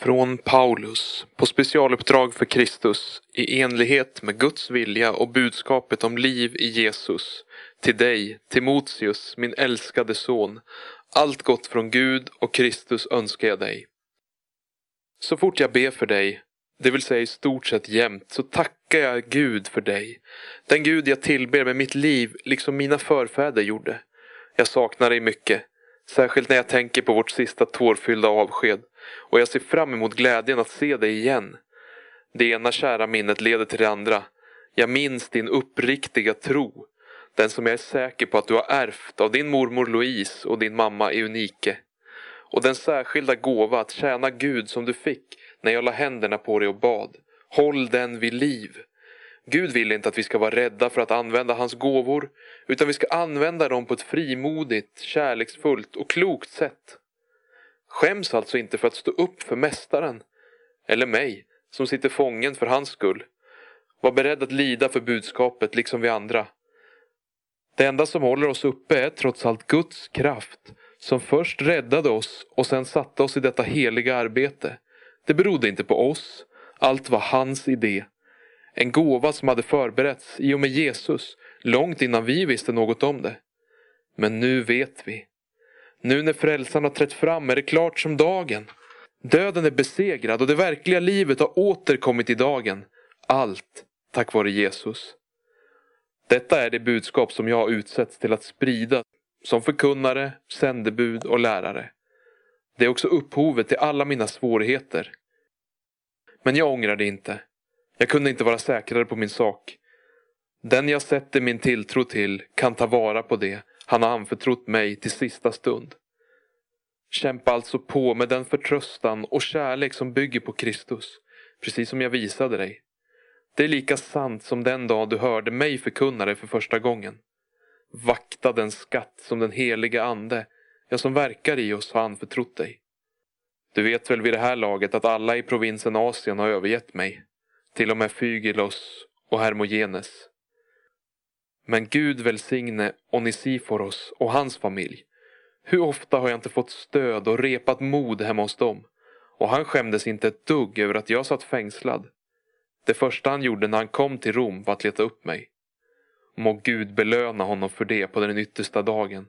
Från Paulus, på specialuppdrag för Kristus, i enlighet med Guds vilja och budskapet om liv i Jesus, till dig, Timoteus, min älskade son. Allt gott från Gud och Kristus önskar jag dig. Så fort jag ber för dig, det vill säga i stort sett jämt, så tackar jag Gud för dig. Den Gud jag tillber med mitt liv, liksom mina förfäder gjorde. Jag saknar dig mycket, särskilt när jag tänker på vårt sista tårfyllda avsked och jag ser fram emot glädjen att se dig igen. Det ena kära minnet leder till det andra. Jag minns din uppriktiga tro. Den som jag är säker på att du har ärvt av din mormor Louise och din mamma Eunike. Och den särskilda gåva att tjäna Gud som du fick när jag la händerna på dig och bad. Håll den vid liv. Gud vill inte att vi ska vara rädda för att använda hans gåvor utan vi ska använda dem på ett frimodigt, kärleksfullt och klokt sätt. Skäms alltså inte för att stå upp för Mästaren, eller mig, som sitter fången för hans skull. Var beredd att lida för budskapet, liksom vi andra. Det enda som håller oss uppe är trots allt Guds kraft, som först räddade oss och sen satte oss i detta heliga arbete. Det berodde inte på oss, allt var hans idé. En gåva som hade förberetts i och med Jesus, långt innan vi visste något om det. Men nu vet vi. Nu när frälsaren har trätt fram är det klart som dagen. Döden är besegrad och det verkliga livet har återkommit i dagen. Allt tack vare Jesus. Detta är det budskap som jag har utsetts till att sprida som förkunnare, sändebud och lärare. Det är också upphovet till alla mina svårigheter. Men jag ångrar det inte. Jag kunde inte vara säkrare på min sak. Den jag sätter min tilltro till kan ta vara på det han har anförtrott mig till sista stund. Kämpa alltså på med den förtröstan och kärlek som bygger på Kristus, precis som jag visade dig. Det är lika sant som den dag du hörde mig förkunna det för första gången. Vakta den skatt som den heliga Ande, jag som verkar i oss, har anförtrott dig. Du vet väl vid det här laget att alla i provinsen Asien har övergett mig. Till och med Fygilos och Hermogenes. Men Gud välsigne Onisiforos och hans familj. Hur ofta har jag inte fått stöd och repat mod hemma hos dem. Och han skämdes inte ett dugg över att jag satt fängslad. Det första han gjorde när han kom till Rom var att leta upp mig. Må Gud belöna honom för det på den yttersta dagen.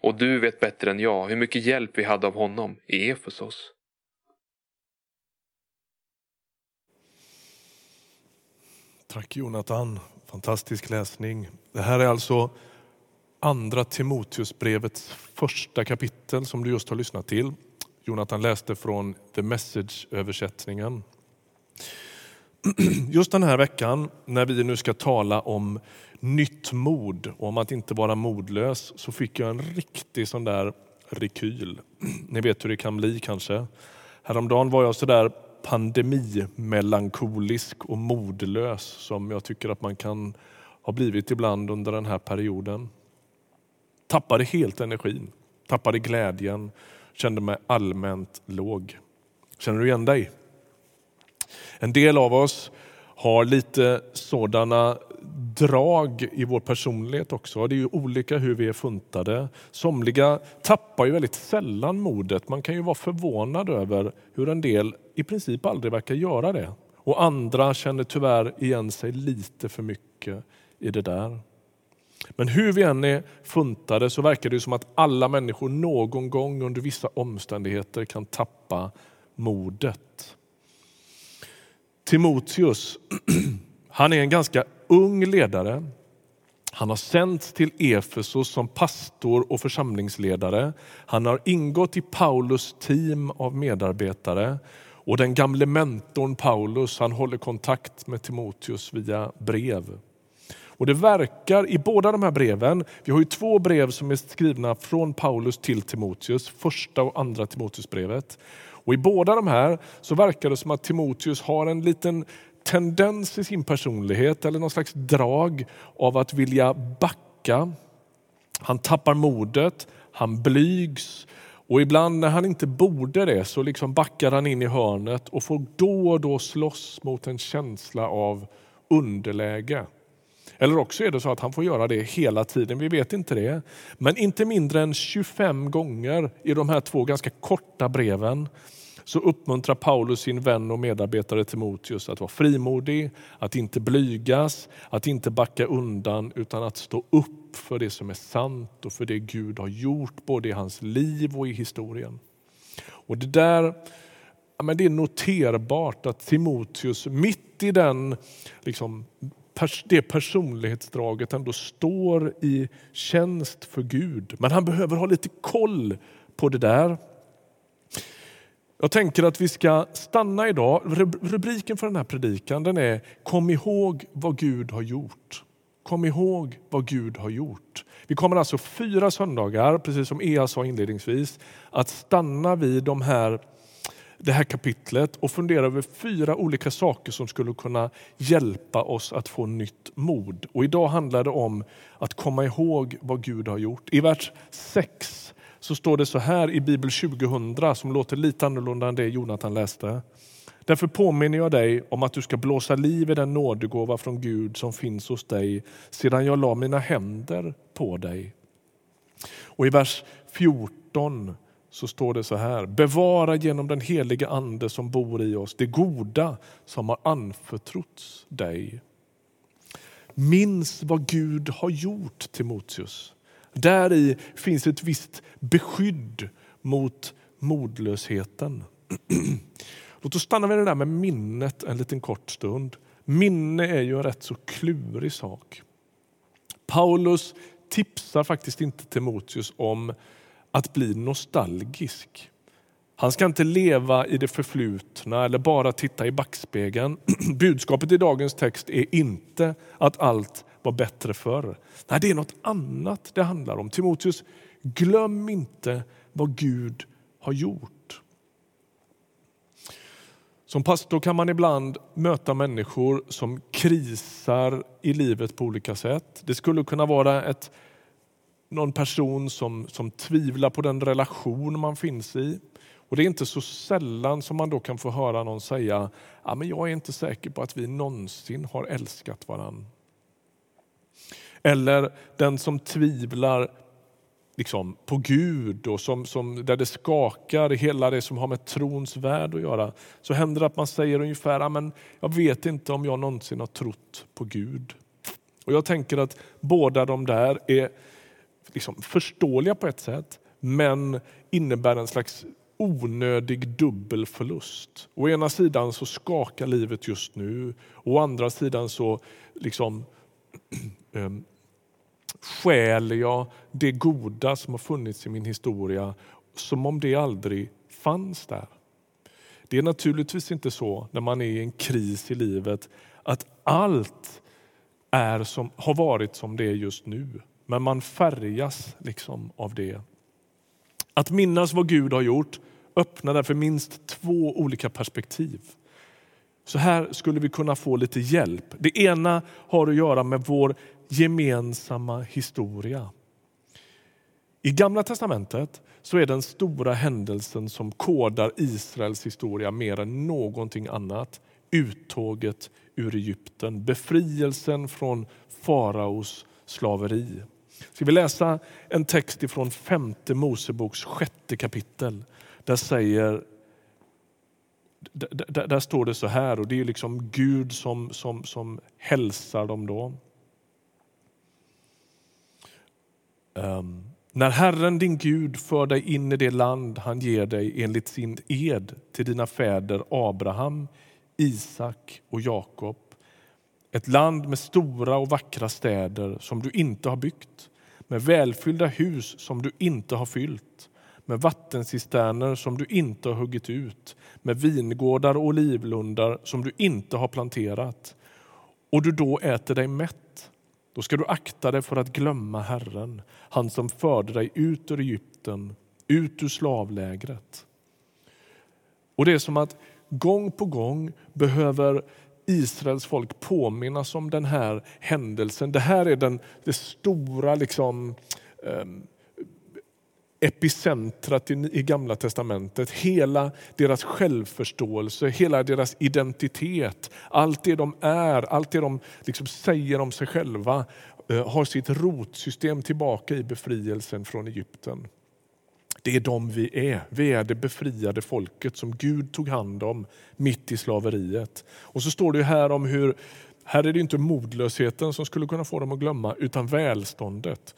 Och du vet bättre än jag hur mycket hjälp vi hade av honom i Efesos. Tack Jonathan Fantastisk läsning. Det här är alltså andra Timoteusbrevets första kapitel som du just har lyssnat till. Jonathan läste från The Message-översättningen. Just den här veckan när vi nu ska tala om nytt mod och om att inte vara modlös så fick jag en riktig sån där rekyl. Ni vet hur det kan bli kanske. Häromdagen var jag så där pandemimelankolisk och modlös som jag tycker att man kan ha blivit ibland under den här perioden. Tappade helt energin, tappade glädjen, kände mig allmänt låg. Känner du igen dig? En del av oss har lite sådana drag i vår personlighet också. Det är ju olika hur vi är funtade. Somliga tappar ju väldigt sällan modet. Man kan ju vara förvånad över hur en del i princip aldrig verkar göra det. Och andra känner tyvärr igen sig lite för mycket i det där. Men hur vi än är funtade så verkar det som att alla människor någon gång under vissa omständigheter kan tappa modet. Timoteus, han är en ganska ung ledare. Han har sänts till Efesos som pastor och församlingsledare. Han har ingått i Paulus team av medarbetare och den gamle mentorn Paulus han håller kontakt med Timoteus via brev. Och Det verkar i båda de här breven, vi har ju två brev som är skrivna från Paulus till Timoteus, första och andra Timoteusbrevet. Och I båda de här så verkar det som att Timoteus har en liten tendens i sin personlighet eller någon slags drag av att vilja backa. Han tappar modet, han blygs och ibland när han inte borde det så liksom backar han in i hörnet och får då och då slåss mot en känsla av underläge. Eller också är det så att han får göra det hela tiden, vi vet inte det. Men inte mindre än 25 gånger i de här två ganska korta breven så uppmuntrar Paulus sin vän och medarbetare Timoteus att vara frimodig, att inte blygas, att inte backa undan utan att stå upp för det som är sant och för det Gud har gjort både i hans liv och i historien. Och det där men det är noterbart att Timoteus mitt i den liksom, det personlighetsdraget ändå står i tjänst för Gud. Men han behöver ha lite koll på det där. Jag tänker att vi ska stanna idag. Rubriken för den här predikan den är Kom ihåg vad Gud har gjort. Kom ihåg vad Gud har gjort. Vi kommer alltså fyra söndagar, precis som Ea sa inledningsvis, att stanna vid de här det här kapitlet och fundera över fyra olika saker som skulle kunna hjälpa oss att få nytt mod. Och idag handlar det om att komma ihåg vad Gud har gjort. I vers 6 så står det så här i Bibel 2000 som låter lite annorlunda än det Jonathan läste. Därför påminner jag dig om att du ska blåsa liv i den nådegåva från Gud som finns hos dig sedan jag la mina händer på dig. Och i vers 14 så står det så här. Bevara genom den heliga Ande som bor i oss det goda som har anförtrotts dig. Minns vad Gud har gjort, Timoteus. Där i finns ett visst beskydd mot modlösheten. Låt oss stanna vid det där med minnet en liten kort stund. Minne är ju en rätt så klurig sak. Paulus tipsar faktiskt inte Timoteus om att bli nostalgisk. Han ska inte leva i det förflutna eller bara titta i backspegeln. Budskapet i dagens text är inte att allt var bättre förr. Nej, det är något annat det handlar om. Timoteus, glöm inte vad Gud har gjort. Som pastor kan man ibland möta människor som krisar i livet på olika sätt. Det skulle kunna vara ett någon person som, som tvivlar på den relation man finns i. Och Det är inte så sällan som man då kan få höra någon säga ja, men jag är inte säker på att vi någonsin har älskat varann. Eller den som tvivlar liksom, på Gud och som, som, där det skakar hela det som har med trons värld att göra. Så händer det att man säger ungefär att men jag vet inte om jag någonsin har trott på Gud. Och Jag tänker att båda de där är liksom förståeliga på ett sätt, men innebär en slags onödig dubbel förlust. Å ena sidan så skakar livet just nu, å andra sidan så liksom ehm, stjäl jag det goda som har funnits i min historia som om det aldrig fanns där. Det är naturligtvis inte så när man är i en kris i livet att allt är som, har varit som det är just nu men man färgas liksom av det. Att minnas vad Gud har gjort öppnar därför minst två olika perspektiv. Så här skulle vi kunna få lite hjälp. Det ena har att göra med vår gemensamma historia. I Gamla testamentet så är den stora händelsen som kodar Israels historia mer än någonting annat uttåget ur Egypten, befrielsen från faraos slaveri. Ska vi läsa en text ifrån femte Moseboks sjätte kapitel. Där, säger, där, där, står det så här, och det är liksom Gud som, som, som hälsar dem då. Um, när Herren din Gud för dig in i det land han ger dig enligt sin ed till dina fäder Abraham, Isak och Jakob ett land med stora och vackra städer som du inte har byggt, med välfyllda hus som du inte har fyllt, med vattencisterner som du inte har huggit ut, med vingårdar och olivlundar som du inte har planterat. Och du då äter dig mätt, då ska du akta dig för att glömma Herren, han som förde dig ut ur Egypten, ut ur slavlägret. Och det är som att gång på gång behöver Israels folk påminnas om den här händelsen. Det här är den, det stora liksom, ehm, epicentrat i, Gamla testamentet. Hela deras självförståelse, hela deras identitet, allt det de är, allt det de liksom säger om sig själva eh, har sitt rotsystem tillbaka i befrielsen från Egypten. Det är de vi är. Vi är det befriade folket som Gud tog hand om mitt i slaveriet. Och så står det här om hur, här är det inte modlösheten som skulle kunna få dem att glömma, utan välståndet.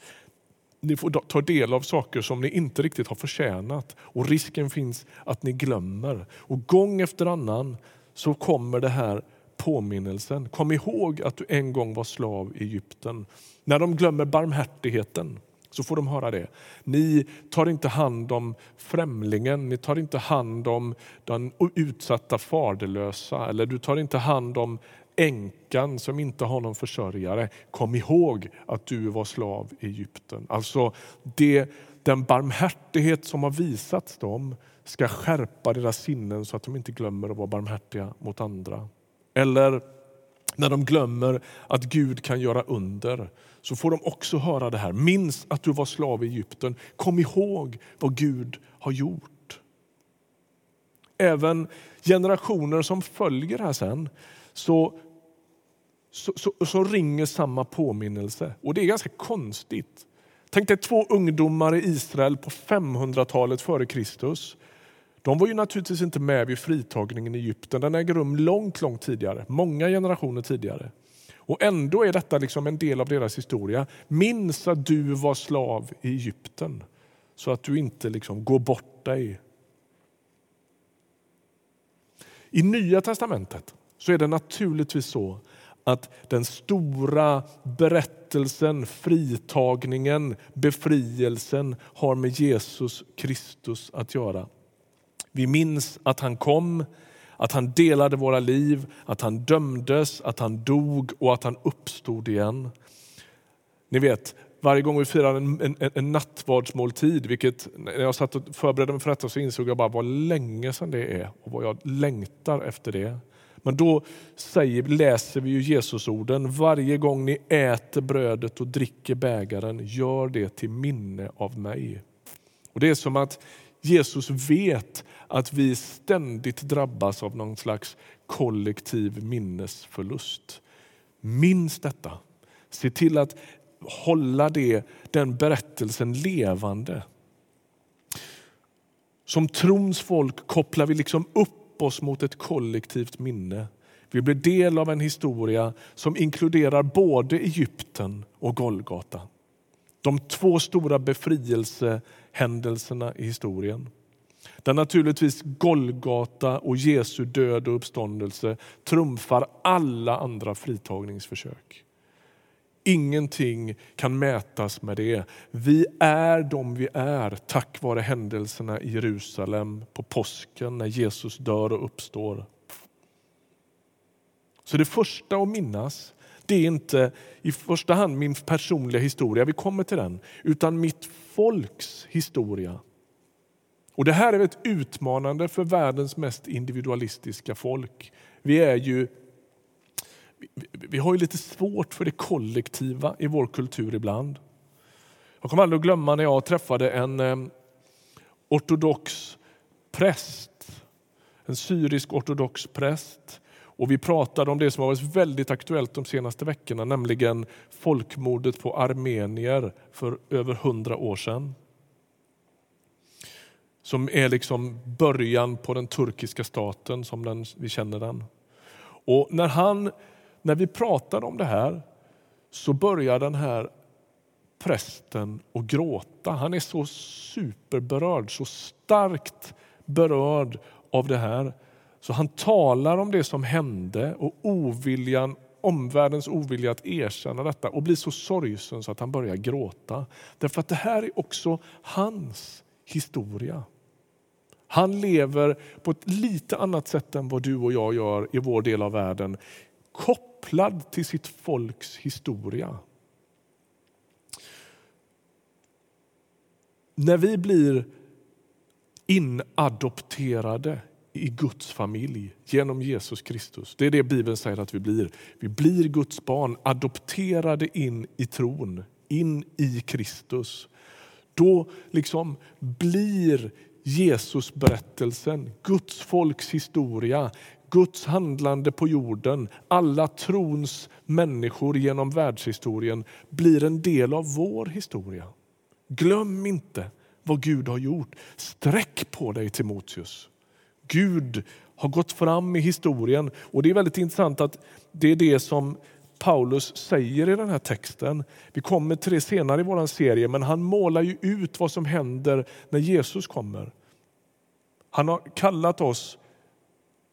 Ni får ta del av saker som ni inte riktigt har förtjänat och risken finns att ni glömmer. Och gång efter annan så kommer det här påminnelsen. Kom ihåg att du en gång var slav i Egypten. När de glömmer barmhärtigheten så får de höra det. Ni tar inte hand om främlingen, ni tar inte hand om den utsatta faderlösa eller du tar inte hand om änkan som inte har någon försörjare. Kom ihåg att du var slav i Egypten. Alltså det, den barmhärtighet som har visats dem ska skärpa deras sinnen så att de inte glömmer att vara barmhärtiga mot andra. Eller när de glömmer att Gud kan göra under så får de också höra det här. Minns att du var slav i Egypten. Kom ihåg vad Gud har gjort. Även generationer som följer här sen så, så, så, så ringer samma påminnelse. Och det är ganska konstigt. Tänk dig två ungdomar i Israel på 500-talet före Kristus de var ju naturligtvis inte med vid fritagningen i Egypten. Den äger rum långt, långt tidigare, många generationer tidigare. Och ändå är detta liksom en del av deras historia. Minns att du var slav i Egypten så att du inte liksom går bort dig. I Nya testamentet så är det naturligtvis så att den stora berättelsen, fritagningen, befrielsen har med Jesus Kristus att göra. Vi minns att han kom, att han delade våra liv, att han dömdes, att han dog och att han uppstod igen. Ni vet, varje gång vi firar en, en, en nattvardsmåltid, vilket när jag satt och förberedde mig för detta så insåg jag bara vad länge sedan det är och vad jag längtar efter det. Men då säger, läser vi ju Jesusorden, varje gång ni äter brödet och dricker bägaren, gör det till minne av mig. Och Det är som att Jesus vet att vi ständigt drabbas av någon slags kollektiv minnesförlust. Minns detta. Se till att hålla det, den berättelsen levande. Som trons folk kopplar vi liksom upp oss mot ett kollektivt minne. Vi blir del av en historia som inkluderar både Egypten och Golgata. De två stora befrielsehändelserna i historien. Där naturligtvis Golgata och Jesu död och uppståndelse trumfar alla andra fritagningsförsök. Ingenting kan mätas med det. Vi är de vi är tack vare händelserna i Jerusalem på påsken när Jesus dör och uppstår. Så det första att minnas det är inte i första hand min personliga historia, vi kommer till den, utan mitt folks historia. Och Det här är ett utmanande för världens mest individualistiska folk. Vi är ju vi har ju lite svårt för det kollektiva i vår kultur ibland. Jag kommer aldrig att glömma när jag träffade en eh, ortodox präst, en syrisk ortodox präst och vi pratade om det som har varit väldigt aktuellt de senaste veckorna, nämligen folkmordet på armenier för över hundra år sedan. Som är liksom början på den turkiska staten som den, vi känner den. Och när, han, när vi pratade om det här så börjar den här prästen att gråta. Han är så superberörd, så starkt berörd av det här så han talar om det som hände och oviljan, omvärldens ovilja att erkänna detta och blir så sorgsen så att han börjar gråta. Därför att det här är också hans historia. Han lever på ett lite annat sätt än vad du och jag gör i vår del av världen. Kopplad till sitt folks historia. När vi blir inadopterade i Guds familj genom Jesus Kristus. Det är det Bibeln säger att vi blir. Vi blir Guds barn, adopterade in i tron, in i Kristus. Då liksom blir Jesus berättelsen, Guds folks historia, Guds handlande på jorden, alla trons människor genom världshistorien blir en del av vår historia. Glöm inte vad Gud har gjort. Sträck på dig Timoteus. Gud har gått fram i historien och det är väldigt intressant att det är det som Paulus säger i den här texten. Vi kommer till det senare i vår serie, men han målar ju ut vad som händer när Jesus kommer. Han har kallat oss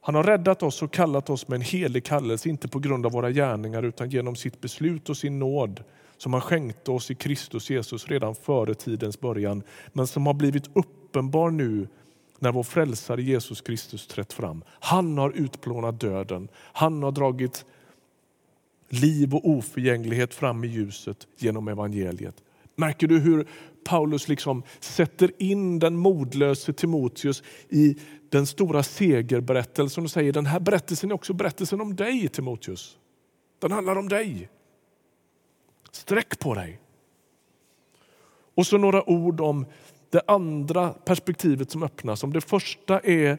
han har räddat oss och kallat oss med en helig kallelse, inte på grund av våra gärningar utan genom sitt beslut och sin nåd som han skänkte oss i Kristus Jesus redan före tidens början, men som har blivit uppenbar nu när vår frälsare Jesus Kristus trätt fram. Han har utplånat döden. Han har dragit liv och oförgänglighet fram i ljuset genom evangeliet. Märker du hur Paulus liksom sätter in den modlöse Timoteus i den stora segerberättelsen och säger den här berättelsen är också berättelsen om dig Timoteus. Den handlar om dig. Sträck på dig. Och så några ord om det andra perspektivet som öppnas. Om det första är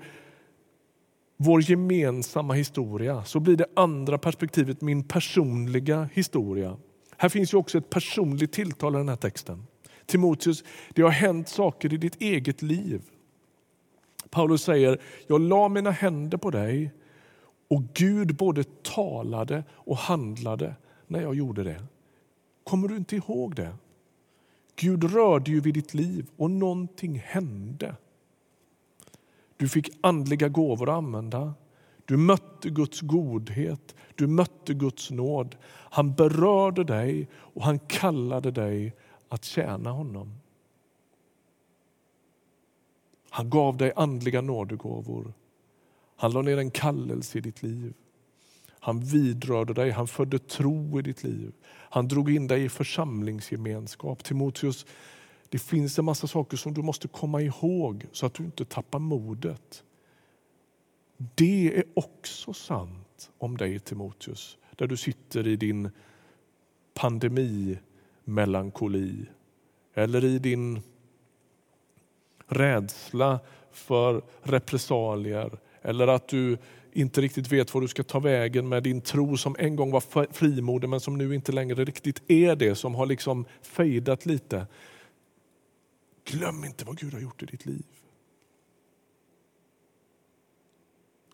vår gemensamma historia så blir det andra perspektivet min personliga historia. Här finns ju också ett personligt tilltal i den här texten. Timoteus, det har hänt saker i ditt eget liv. Paulus säger, jag la mina händer på dig och Gud både talade och handlade när jag gjorde det. Kommer du inte ihåg det? Gud rörde ju vid ditt liv och någonting hände. Du fick andliga gåvor att använda. Du mötte Guds godhet, du mötte Guds nåd. Han berörde dig och han kallade dig att tjäna honom. Han gav dig andliga nådegåvor. Han la ner en kallelse i ditt liv. Han vidrörde dig, han födde tro i ditt liv. Han drog in dig i församlingsgemenskap. Timoteus, det finns en massa saker som du måste komma ihåg så att du inte tappar modet. Det är också sant om dig Timoteus, där du sitter i din pandemimelankoli eller i din rädsla för repressalier eller att du inte riktigt vet var du ska ta vägen med din tro som en gång var frimodig men som nu inte längre riktigt är det, som har liksom fejdat lite. Glöm inte vad Gud har gjort i ditt liv.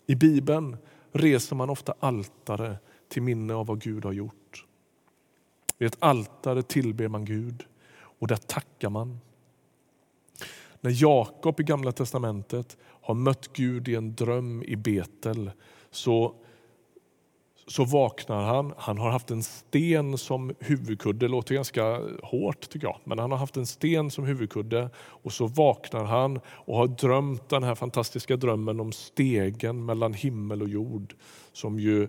I Bibeln reser man ofta altare till minne av vad Gud har gjort. Vid ett altare tillber man Gud och där tackar man. När Jakob i Gamla testamentet har mött Gud i en dröm i Betel så, så vaknar han. Han har haft en sten som huvudkudde. Det låter ganska hårt tycker jag, men han har haft en sten som huvudkudde och så vaknar han och har drömt den här fantastiska drömmen om stegen mellan himmel och jord som ju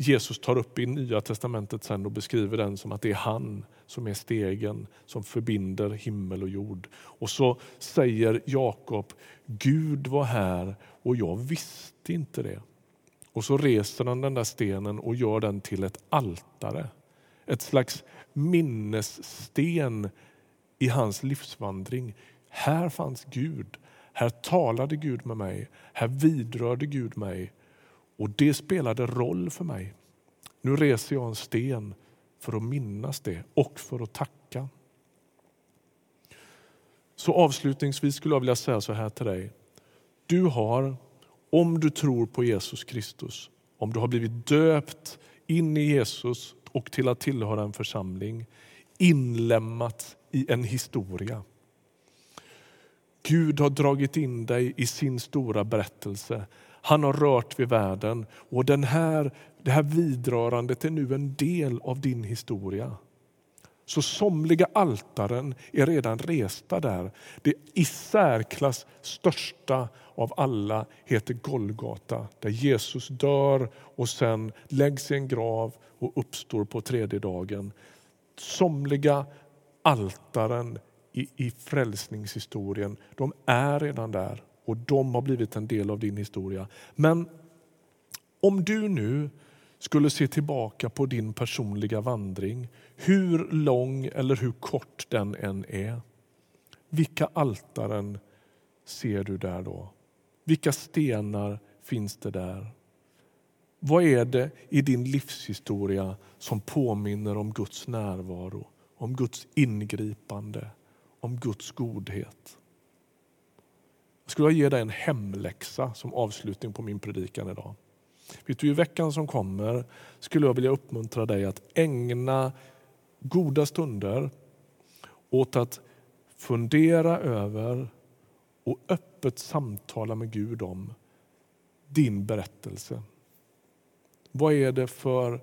Jesus tar upp i Nya testamentet sen och beskriver den som att det är han som är stegen som förbinder himmel och jord. Och så säger Jakob, Gud var här och jag visste inte det. Och så reser han den där stenen och gör den till ett altare. Ett slags minnessten i hans livsvandring. Här fanns Gud. Här talade Gud med mig. Här vidrörde Gud mig. Och det spelade roll för mig. Nu reser jag en sten för att minnas det och för att tacka. Så avslutningsvis skulle jag vilja säga så här till dig. Du har, om du tror på Jesus Kristus, om du har blivit döpt in i Jesus och till att tillhöra en församling, inlämnat i en historia. Gud har dragit in dig i sin stora berättelse. Han har rört vid världen och den här, det här vidrörandet är nu en del av din historia. Så somliga altaren är redan resta där. Det i särklass största av alla heter Golgata, där Jesus dör och sen läggs i en grav och uppstår på tredje dagen. Somliga altaren i, i frälsningshistorien, de är redan där och de har blivit en del av din historia. Men om du nu skulle se tillbaka på din personliga vandring, hur lång eller hur kort den än är. Vilka altaren ser du där då? Vilka stenar finns det där? Vad är det i din livshistoria som påminner om Guds närvaro, om Guds ingripande, om Guds godhet. Jag skulle vilja ge dig en hemläxa som avslutning på min predikan idag. Vet du, I veckan som kommer skulle jag vilja uppmuntra dig att ägna goda stunder åt att fundera över och öppet samtala med Gud om din berättelse. Vad är det för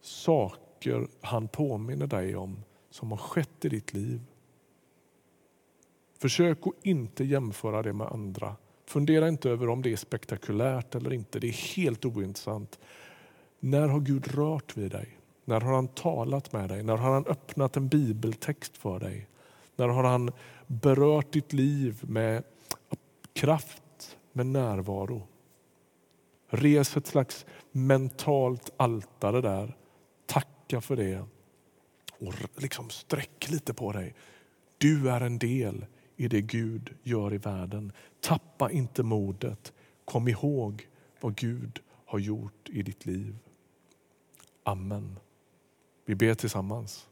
saker han påminner dig om som har skett i ditt liv? Försök att inte jämföra det med andra. Fundera inte över om det är spektakulärt eller inte. Det är helt ointressant. När har Gud rört vid dig? När har han talat med dig? När har han öppnat en bibeltext för dig? När har han berört ditt liv med kraft, med närvaro? Res ett slags mentalt altare där. Tacka för det. Och liksom sträck lite på dig. Du är en del i det Gud gör i världen. Tappa inte modet. Kom ihåg vad Gud har gjort i ditt liv. Amen. Vi ber tillsammans.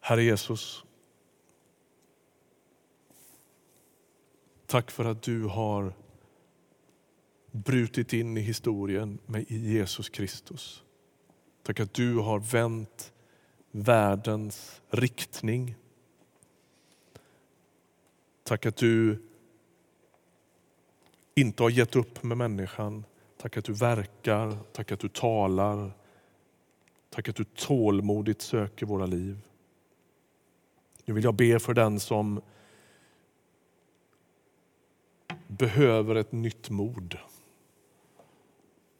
Herre Jesus. Tack för att du har brutit in i historien med Jesus Kristus. Tack att du har vänt världens riktning. Tack att du inte har gett upp med människan. Tack att du verkar, tack att du talar. Tack att du tålmodigt söker våra liv. Nu vill jag be för den som behöver ett nytt mod.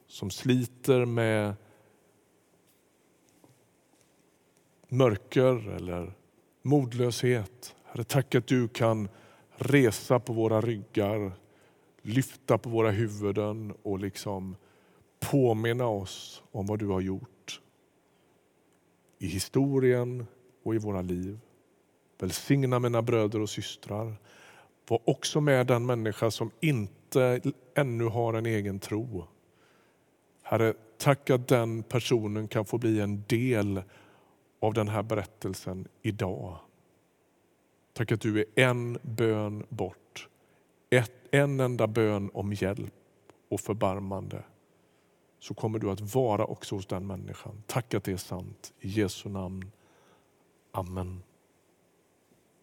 Som sliter med mörker eller modlöshet. Herre, tack att du kan resa på våra ryggar, lyfta på våra huvuden och liksom påminna oss om vad du har gjort i historien och i våra liv. Välsigna mina bröder och systrar. Var också med den människa som inte ännu har en egen tro. Herre, tack att den personen kan få bli en del av den här berättelsen idag. Tack att du är en bön bort. Ett, en enda bön om hjälp och förbarmande. Så kommer du att vara också hos den människan. Tack att det är sant. I Jesu namn. Amen.